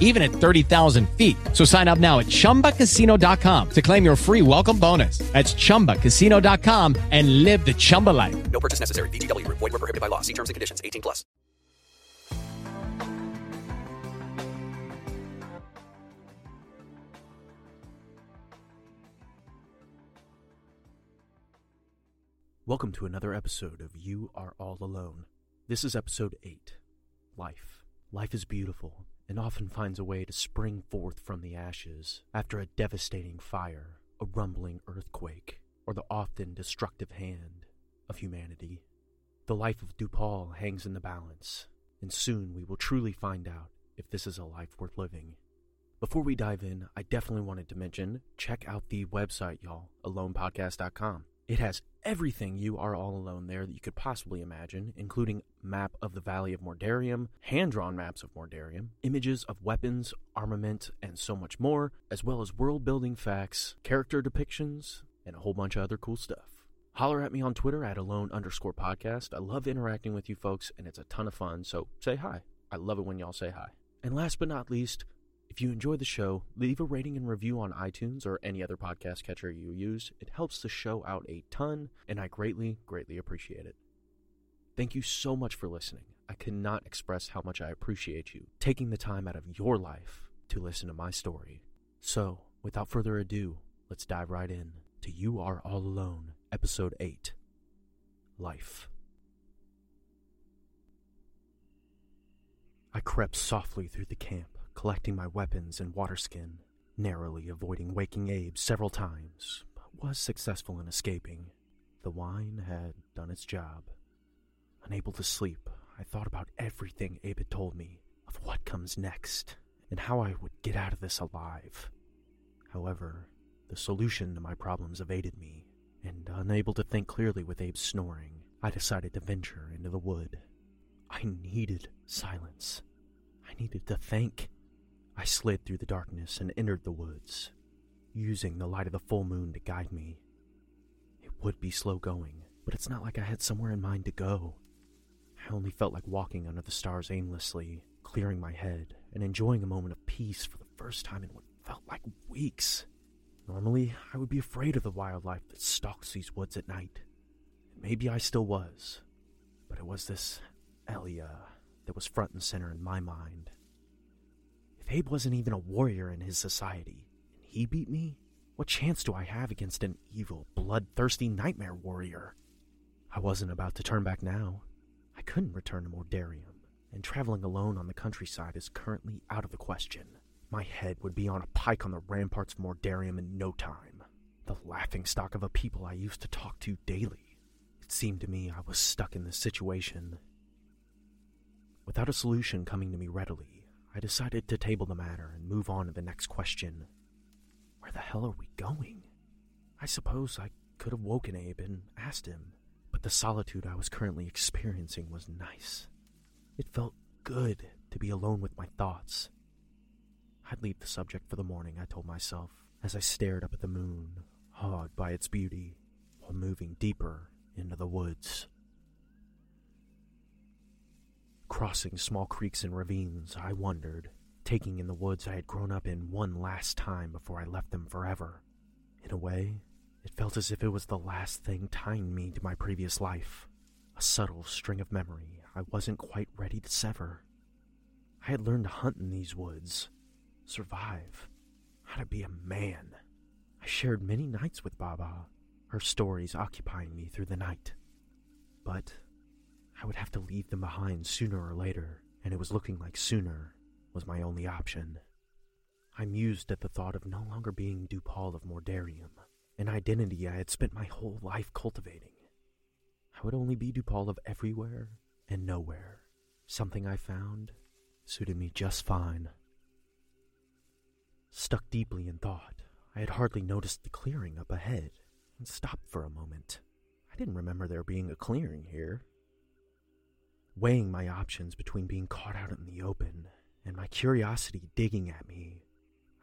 even at 30,000 feet. So sign up now at chumbacasino.com to claim your free welcome bonus. That's chumbacasino.com and live the Chumba life. No purchase necessary. VGW Group. Void were prohibited by law. See terms and conditions. 18 plus. Welcome to another episode of You Are All Alone. This is episode 8 Life. Life is beautiful and often finds a way to spring forth from the ashes after a devastating fire, a rumbling earthquake, or the often destructive hand of humanity. The life of Dupal hangs in the balance, and soon we will truly find out if this is a life worth living. Before we dive in, I definitely wanted to mention check out the website, y'all, alonepodcast.com. It has everything you are all alone there that you could possibly imagine, including map of the Valley of Mordarium, hand-drawn maps of Mordarium, images of weapons, armament, and so much more, as well as world-building facts, character depictions, and a whole bunch of other cool stuff. Holler at me on Twitter at alone underscore podcast. I love interacting with you folks, and it's a ton of fun, so say hi. I love it when y'all say hi. And last but not least, if you enjoy the show, leave a rating and review on iTunes or any other podcast catcher you use. It helps the show out a ton, and I greatly, greatly appreciate it. Thank you so much for listening. I cannot express how much I appreciate you taking the time out of your life to listen to my story. So, without further ado, let's dive right in to You Are All Alone, Episode 8 Life. I crept softly through the camp, collecting my weapons and water skin, narrowly avoiding waking Abe several times, but was successful in escaping. The wine had done its job. Unable to sleep, I thought about everything Abe had told me of what comes next and how I would get out of this alive. However, the solution to my problems evaded me, and unable to think clearly with Abe's snoring, I decided to venture into the wood. I needed silence. I needed to think. I slid through the darkness and entered the woods, using the light of the full moon to guide me. It would be slow going, but it's not like I had somewhere in mind to go. I only felt like walking under the stars aimlessly, clearing my head and enjoying a moment of peace for the first time in what felt like weeks. Normally, I would be afraid of the wildlife that stalks these woods at night. Maybe I still was, but it was this Elia that was front and center in my mind. Abe wasn't even a warrior in his society, and he beat me, what chance do I have against an evil, bloodthirsty nightmare warrior? I wasn't about to turn back now. I couldn't return to Mordarium, and traveling alone on the countryside is currently out of the question. My head would be on a pike on the ramparts of Mordarium in no time. The laughing stock of a people I used to talk to daily. It seemed to me I was stuck in this situation. Without a solution coming to me readily, I decided to table the matter and move on to the next question. Where the hell are we going? I suppose I could have woken Abe and asked him, but the solitude I was currently experiencing was nice. It felt good to be alone with my thoughts. I'd leave the subject for the morning, I told myself, as I stared up at the moon, awed by its beauty, while moving deeper into the woods. Crossing small creeks and ravines, I wandered, taking in the woods I had grown up in one last time before I left them forever. In a way, it felt as if it was the last thing tying me to my previous life, a subtle string of memory I wasn't quite ready to sever. I had learned to hunt in these woods, survive, how to be a man. I shared many nights with Baba, her stories occupying me through the night. But I would have to leave them behind sooner or later, and it was looking like sooner was my only option. I mused at the thought of no longer being Dupal of Mordarium, an identity I had spent my whole life cultivating. I would only be Dupal of everywhere and nowhere. Something I found suited me just fine. Stuck deeply in thought, I had hardly noticed the clearing up ahead and stopped for a moment. I didn't remember there being a clearing here. Weighing my options between being caught out in the open and my curiosity digging at me,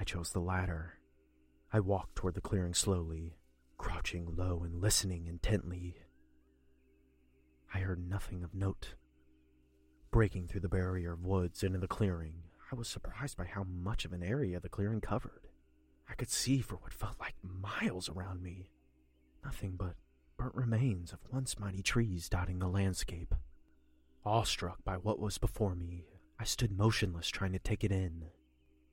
I chose the latter. I walked toward the clearing slowly, crouching low and listening intently. I heard nothing of note. Breaking through the barrier of woods into the clearing, I was surprised by how much of an area the clearing covered. I could see for what felt like miles around me. Nothing but burnt remains of once mighty trees dotting the landscape. Awestruck by what was before me, I stood motionless trying to take it in.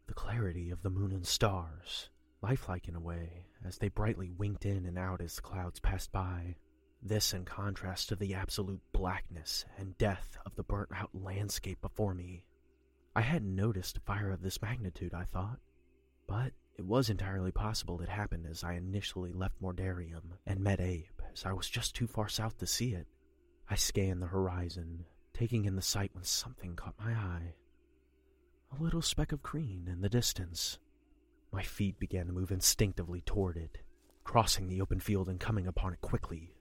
The clarity of the moon and stars, lifelike in a way, as they brightly winked in and out as the clouds passed by. This in contrast to the absolute blackness and death of the burnt out landscape before me. I hadn't noticed a fire of this magnitude, I thought, but it was entirely possible it happened as I initially left Mordarium and met Abe, as I was just too far south to see it. I scanned the horizon, taking in the sight when something caught my eye. A little speck of green in the distance. My feet began to move instinctively toward it, crossing the open field and coming upon it quickly.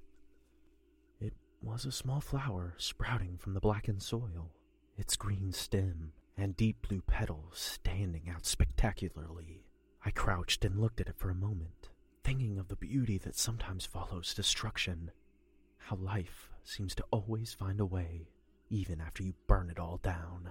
It was a small flower sprouting from the blackened soil, its green stem and deep blue petals standing out spectacularly. I crouched and looked at it for a moment, thinking of the beauty that sometimes follows destruction. How life seems to always find a way, even after you burn it all down.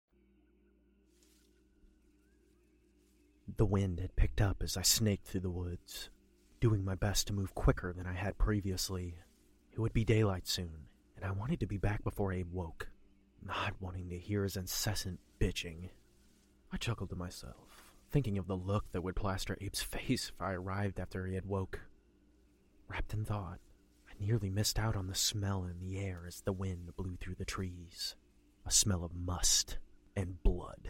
The wind had picked up as I snaked through the woods, doing my best to move quicker than I had previously. It would be daylight soon, and I wanted to be back before Abe woke, not wanting to hear his incessant bitching. I chuckled to myself, thinking of the look that would plaster Abe's face if I arrived after he had woke. Wrapped in thought, I nearly missed out on the smell in the air as the wind blew through the trees. A smell of must and blood.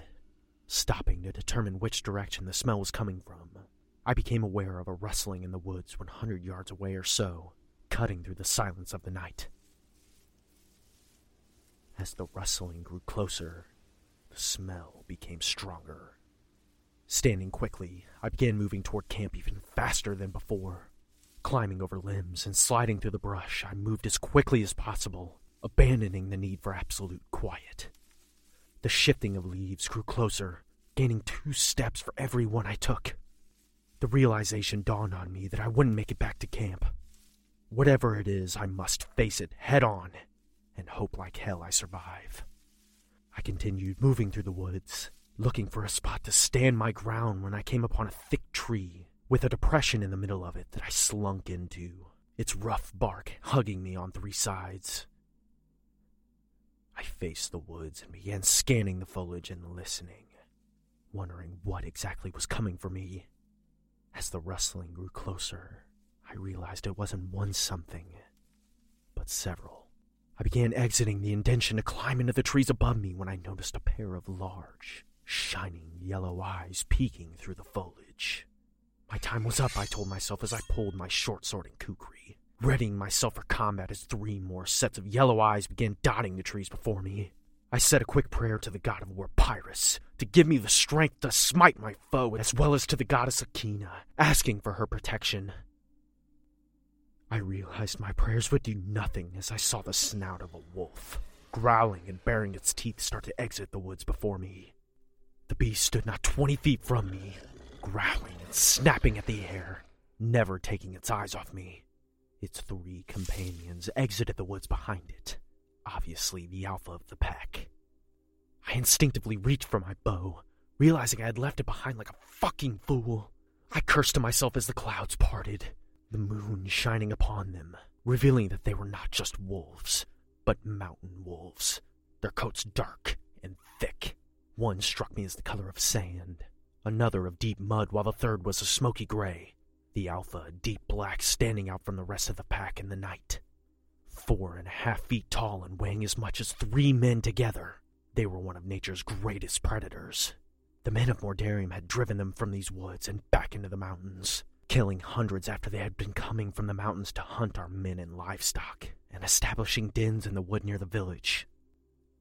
Stopping to determine which direction the smell was coming from, I became aware of a rustling in the woods 100 yards away or so, cutting through the silence of the night. As the rustling grew closer, the smell became stronger. Standing quickly, I began moving toward camp even faster than before. Climbing over limbs and sliding through the brush, I moved as quickly as possible, abandoning the need for absolute quiet. The shifting of leaves grew closer, gaining two steps for every one I took. The realization dawned on me that I wouldn't make it back to camp. Whatever it is, I must face it head on and hope like hell I survive. I continued moving through the woods, looking for a spot to stand my ground when I came upon a thick tree with a depression in the middle of it that I slunk into, its rough bark hugging me on three sides. I faced the woods and began scanning the foliage and listening, wondering what exactly was coming for me. As the rustling grew closer, I realized it wasn't one something, but several. I began exiting the indention to climb into the trees above me when I noticed a pair of large, shining yellow eyes peeking through the foliage. My time was up, I told myself as I pulled my short sword and kukri, readying myself for combat as three more sets of yellow eyes began dotting the trees before me. I said a quick prayer to the god of war Pyrrhus to give me the strength to smite my foe, as well as to the goddess Akina, asking for her protection. I realized my prayers would do nothing as I saw the snout of a wolf, growling and baring its teeth, start to exit the woods before me. The beast stood not twenty feet from me, growling and snapping at the air, never taking its eyes off me. Its three companions exited the woods behind it, obviously the alpha of the pack. I instinctively reached for my bow, realizing I had left it behind like a fucking fool. I cursed to myself as the clouds parted, the moon shining upon them, revealing that they were not just wolves, but mountain wolves, their coats dark and thick. One struck me as the color of sand, another of deep mud, while the third was a smoky gray. The alpha, a deep black, standing out from the rest of the pack in the night. Four and a half feet tall and weighing as much as three men together, they were one of nature's greatest predators. The men of Mordarium had driven them from these woods and back into the mountains, killing hundreds after they had been coming from the mountains to hunt our men and livestock, and establishing dens in the wood near the village.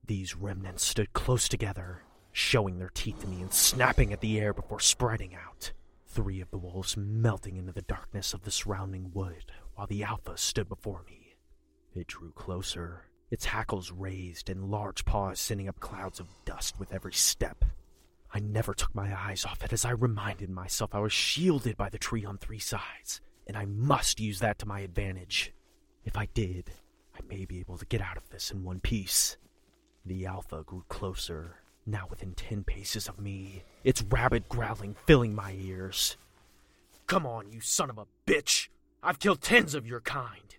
These remnants stood close together, showing their teeth to me and snapping at the air before spreading out. Three of the wolves melting into the darkness of the surrounding wood, while the alpha stood before me. It drew closer, its hackles raised and large paws sending up clouds of dust with every step. I never took my eyes off it as I reminded myself I was shielded by the tree on three sides, and I must use that to my advantage. If I did, I may be able to get out of this in one piece. The alpha grew closer, now within ten paces of me, its rabid growling filling my ears. Come on, you son of a bitch! I've killed tens of your kind!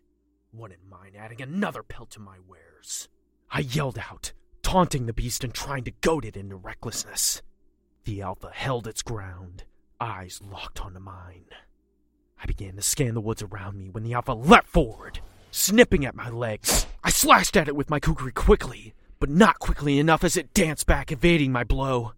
Wouldn't mind adding another pelt to my wares. I yelled out, taunting the beast and trying to goad it into recklessness. The alpha held its ground, eyes locked onto mine. I began to scan the woods around me when the alpha leapt forward, snipping at my legs. I slashed at it with my kukri quickly, but not quickly enough as it danced back, evading my blow.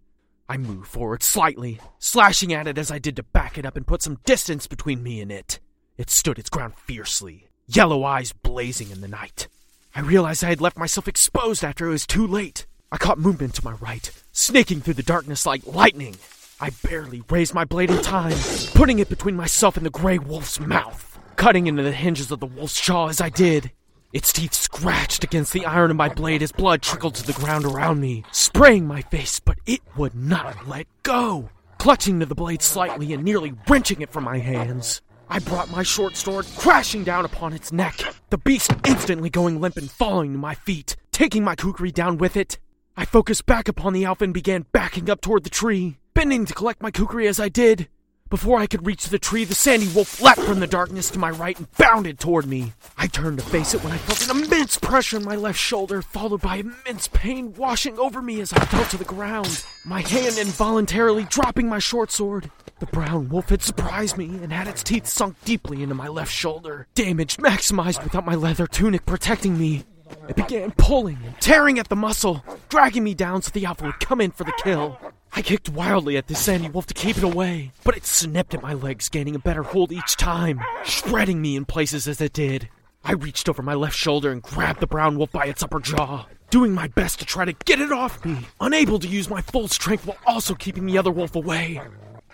I moved forward slightly, slashing at it as I did to back it up and put some distance between me and it. It stood its ground fiercely, yellow eyes blazing in the night. I realized I had left myself exposed after it was too late. I caught movement to my right, snaking through the darkness like lightning. I barely raised my blade in time, putting it between myself and the gray wolf's mouth, cutting into the hinges of the wolf's jaw as I did. Its teeth scratched against the iron of my blade as blood trickled to the ground around me, spraying my face, but it would not let go. Clutching to the blade slightly and nearly wrenching it from my hands, I brought my short sword crashing down upon its neck, the beast instantly going limp and falling to my feet, taking my kukri down with it. I focused back upon the alpha and began backing up toward the tree, bending to collect my kukri as I did. Before I could reach the tree, the sandy wolf leapt from the darkness to my right and bounded toward me. I turned to face it when I felt an immense pressure on my left shoulder, followed by immense pain washing over me as I fell to the ground, my hand involuntarily dropping my short sword. The brown wolf had surprised me and had its teeth sunk deeply into my left shoulder, damage maximized without my leather tunic protecting me. It began pulling and tearing at the muscle, dragging me down so the alpha would come in for the kill. I kicked wildly at the sandy wolf to keep it away, but it snipped at my legs, gaining a better hold each time, shredding me in places as it did. I reached over my left shoulder and grabbed the brown wolf by its upper jaw, doing my best to try to get it off me, unable to use my full strength while also keeping the other wolf away.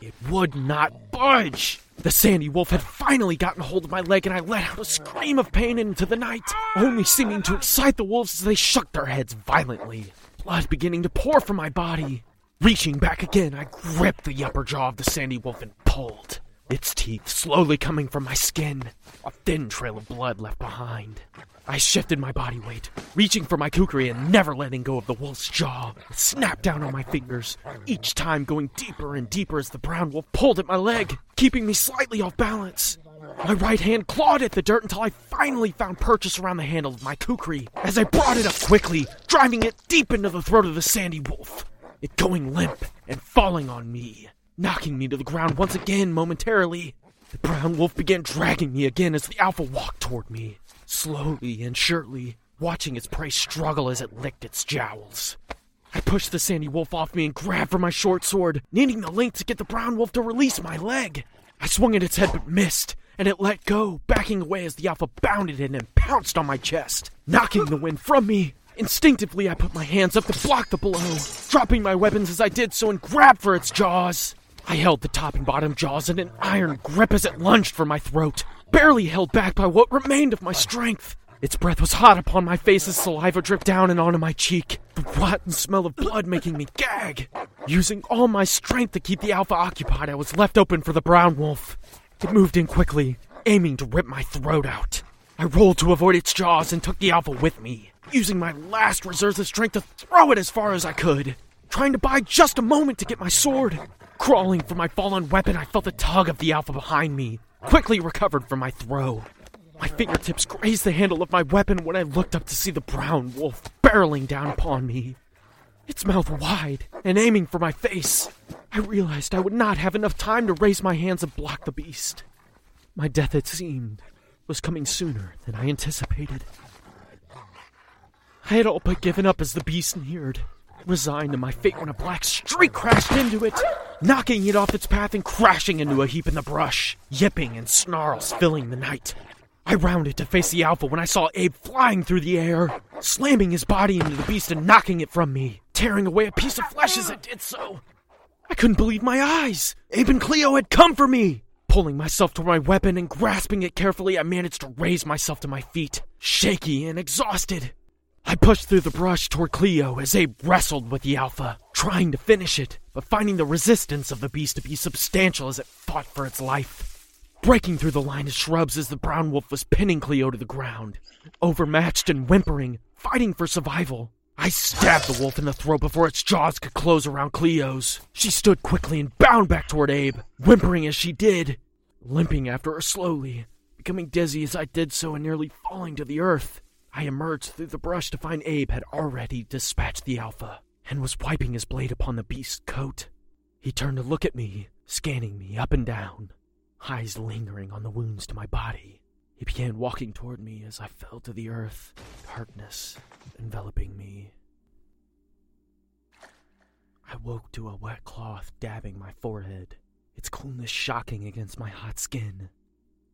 It would not budge. The sandy wolf had finally gotten hold of my leg, and I let out a scream of pain into the night, only seeming to excite the wolves as they shook their heads violently, blood beginning to pour from my body. Reaching back again, I gripped the upper jaw of the sandy wolf and pulled, its teeth slowly coming from my skin, a thin trail of blood left behind. I shifted my body weight, reaching for my kukri and never letting go of the wolf's jaw. It snapped down on my fingers, each time going deeper and deeper as the brown wolf pulled at my leg, keeping me slightly off balance. My right hand clawed at the dirt until I finally found purchase around the handle of my kukri as I brought it up quickly, driving it deep into the throat of the sandy wolf. It going limp and falling on me, knocking me to the ground once again momentarily. The brown wolf began dragging me again as the alpha walked toward me, slowly and surely, watching its prey struggle as it licked its jowls. I pushed the sandy wolf off me and grabbed for my short sword, needing the length to get the brown wolf to release my leg. I swung at its head but missed, and it let go, backing away as the alpha bounded in and pounced on my chest, knocking the wind from me. Instinctively, I put my hands up to block the blow, dropping my weapons as I did so and grabbed for its jaws. I held the top and bottom jaws in an iron grip as it lunged for my throat, barely held back by what remained of my strength. Its breath was hot upon my face as saliva dripped down and onto my cheek, the rotten smell of blood making me gag. Using all my strength to keep the alpha occupied, I was left open for the brown wolf. It moved in quickly, aiming to rip my throat out. I rolled to avoid its jaws and took the alpha with me, using my last reserves of strength to throw it as far as I could, trying to buy just a moment to get my sword. Crawling for my fallen weapon, I felt the tug of the alpha behind me, quickly recovered from my throw. My fingertips grazed the handle of my weapon when I looked up to see the brown wolf barreling down upon me. Its mouth wide and aiming for my face. I realized I would not have enough time to raise my hands and block the beast. My death, it seemed, was coming sooner than I anticipated. I had all but given up as the beast neared, resigned to my fate when a black streak crashed into it, knocking it off its path and crashing into a heap in the brush, yipping and snarls filling the night. I rounded to face the alpha when I saw Abe flying through the air, slamming his body into the beast and knocking it from me, tearing away a piece of flesh as it did so. I couldn't believe my eyes. Abe and Cleo had come for me. Pulling myself toward my weapon and grasping it carefully, I managed to raise myself to my feet, shaky and exhausted. I pushed through the brush toward Cleo as Abe wrestled with the Alpha, trying to finish it, but finding the resistance of the beast to be substantial as it fought for its life. Breaking through the line of shrubs as the brown wolf was pinning Cleo to the ground, overmatched and whimpering, fighting for survival. I stabbed the wolf in the throat before its jaws could close around Cleo's. She stood quickly and bound back toward Abe, whimpering as she did, limping after her slowly, becoming dizzy as I did so and nearly falling to the earth. I emerged through the brush to find Abe had already dispatched the Alpha and was wiping his blade upon the beast's coat. He turned to look at me, scanning me up and down, eyes lingering on the wounds to my body. He began walking toward me as I fell to the earth, darkness enveloping me. I woke to a wet cloth dabbing my forehead, its coolness shocking against my hot skin.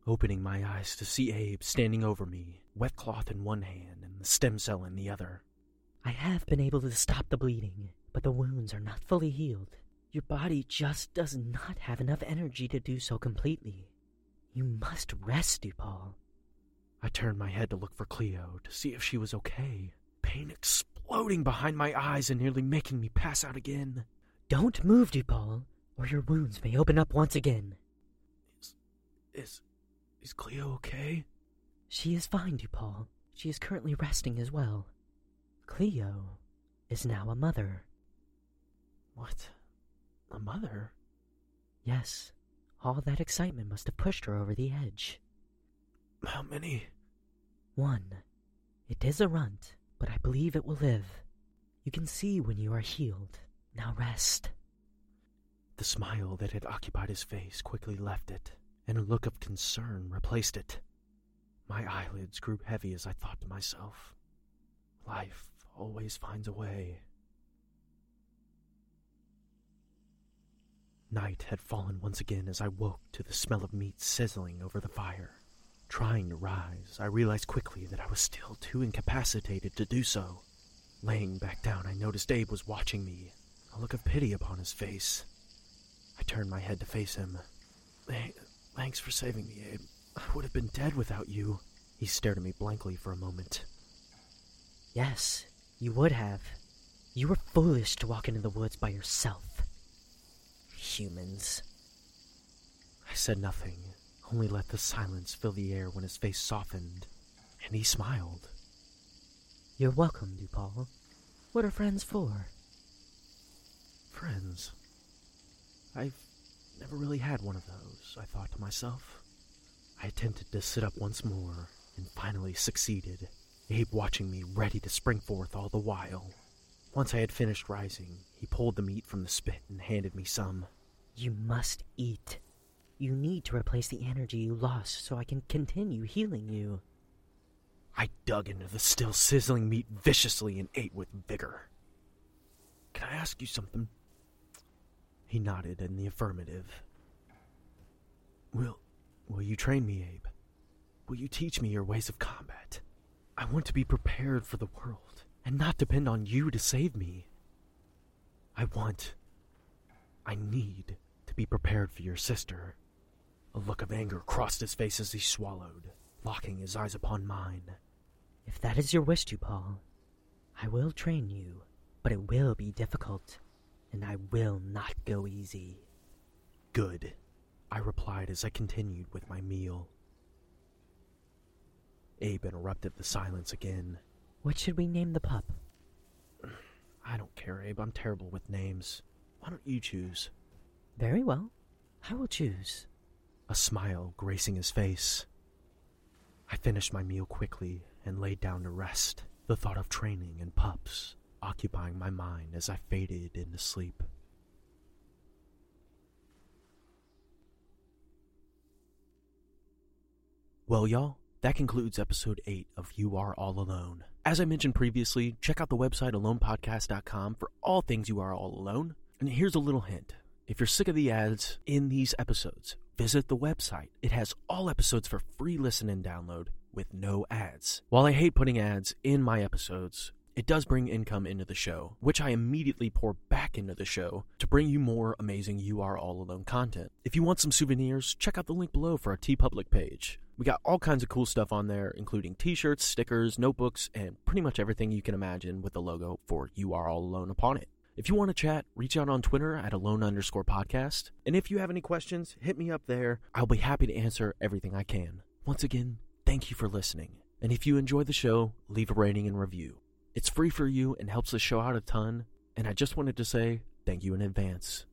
Opening my eyes to see Abe standing over me, wet cloth in one hand and the stem cell in the other. I have been able to stop the bleeding, but the wounds are not fully healed. Your body just does not have enough energy to do so completely. You must rest, Dupal. I turned my head to look for Cleo to see if she was okay. Pain exploding behind my eyes and nearly making me pass out again. Don't move, Dupal, or your wounds may open up once again. Is. is. is Cleo okay? She is fine, Dupal. She is currently resting as well. Cleo is now a mother. What? A mother? Yes, all that excitement must have pushed her over the edge. How many? One. It is a runt, but I believe it will live. You can see when you are healed. Now rest. The smile that had occupied his face quickly left it, and a look of concern replaced it. My eyelids grew heavy as I thought to myself, Life always finds a way. Night had fallen once again as I woke to the smell of meat sizzling over the fire. Trying to rise, I realized quickly that I was still too incapacitated to do so. Laying back down, I noticed Abe was watching me, a look of pity upon his face. I turned my head to face him. Hey, thanks for saving me, Abe. I would have been dead without you. He stared at me blankly for a moment. Yes, you would have. You were foolish to walk into the woods by yourself. Humans. I said nothing, only let the silence fill the air when his face softened, and he smiled. You're welcome, Dupal. What are friends for? Friends? I've never really had one of those, I thought to myself. I attempted to sit up once more, and finally succeeded, Abe watching me ready to spring forth all the while. Once I had finished rising, he pulled the meat from the spit and handed me some. You must eat. You need to replace the energy you lost so I can continue healing you. I dug into the still sizzling meat viciously and ate with vigor. Can I ask you something? He nodded in the affirmative. Will will you train me, Abe? Will you teach me your ways of combat? I want to be prepared for the world and not depend on you to save me. I want I need to be prepared for your sister. A look of anger crossed his face as he swallowed, locking his eyes upon mine. If that is your wish, Dupal, I will train you, but it will be difficult, and I will not go easy. Good, I replied as I continued with my meal. Abe interrupted the silence again. What should we name the pup? I don't care, Abe. I'm terrible with names. Why don't you choose? Very well. I will choose. A smile gracing his face. I finished my meal quickly and laid down to rest, the thought of training and pups occupying my mind as I faded into sleep. Well, y'all, that concludes episode 8 of You Are All Alone. As I mentioned previously, check out the website alonepodcast.com for all things You Are All Alone. And here's a little hint if you're sick of the ads in these episodes, visit the website. It has all episodes for free listen and download with no ads. While I hate putting ads in my episodes, it does bring income into the show, which I immediately pour back into the show to bring you more amazing You Are All Alone content. If you want some souvenirs, check out the link below for our TeePublic page. We got all kinds of cool stuff on there, including t shirts, stickers, notebooks, and pretty much everything you can imagine with the logo for You Are All Alone upon it. If you want to chat, reach out on Twitter at alone underscore podcast. And if you have any questions, hit me up there. I'll be happy to answer everything I can. Once again, thank you for listening. And if you enjoy the show, leave a rating and review. It's free for you and helps the show out a ton. And I just wanted to say thank you in advance.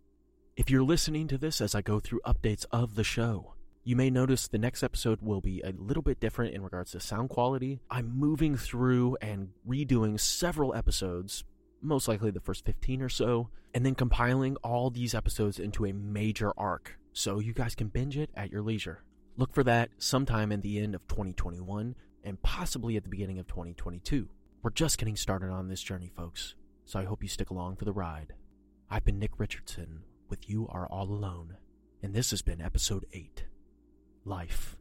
If you're listening to this as I go through updates of the show, you may notice the next episode will be a little bit different in regards to sound quality. I'm moving through and redoing several episodes, most likely the first 15 or so, and then compiling all these episodes into a major arc so you guys can binge it at your leisure. Look for that sometime in the end of 2021 and possibly at the beginning of 2022. We're just getting started on this journey, folks, so I hope you stick along for the ride. I've been Nick Richardson with You Are All Alone, and this has been episode 8 Life.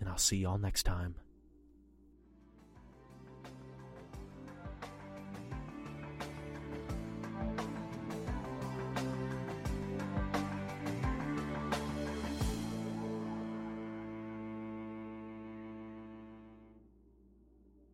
And I'll see y'all next time.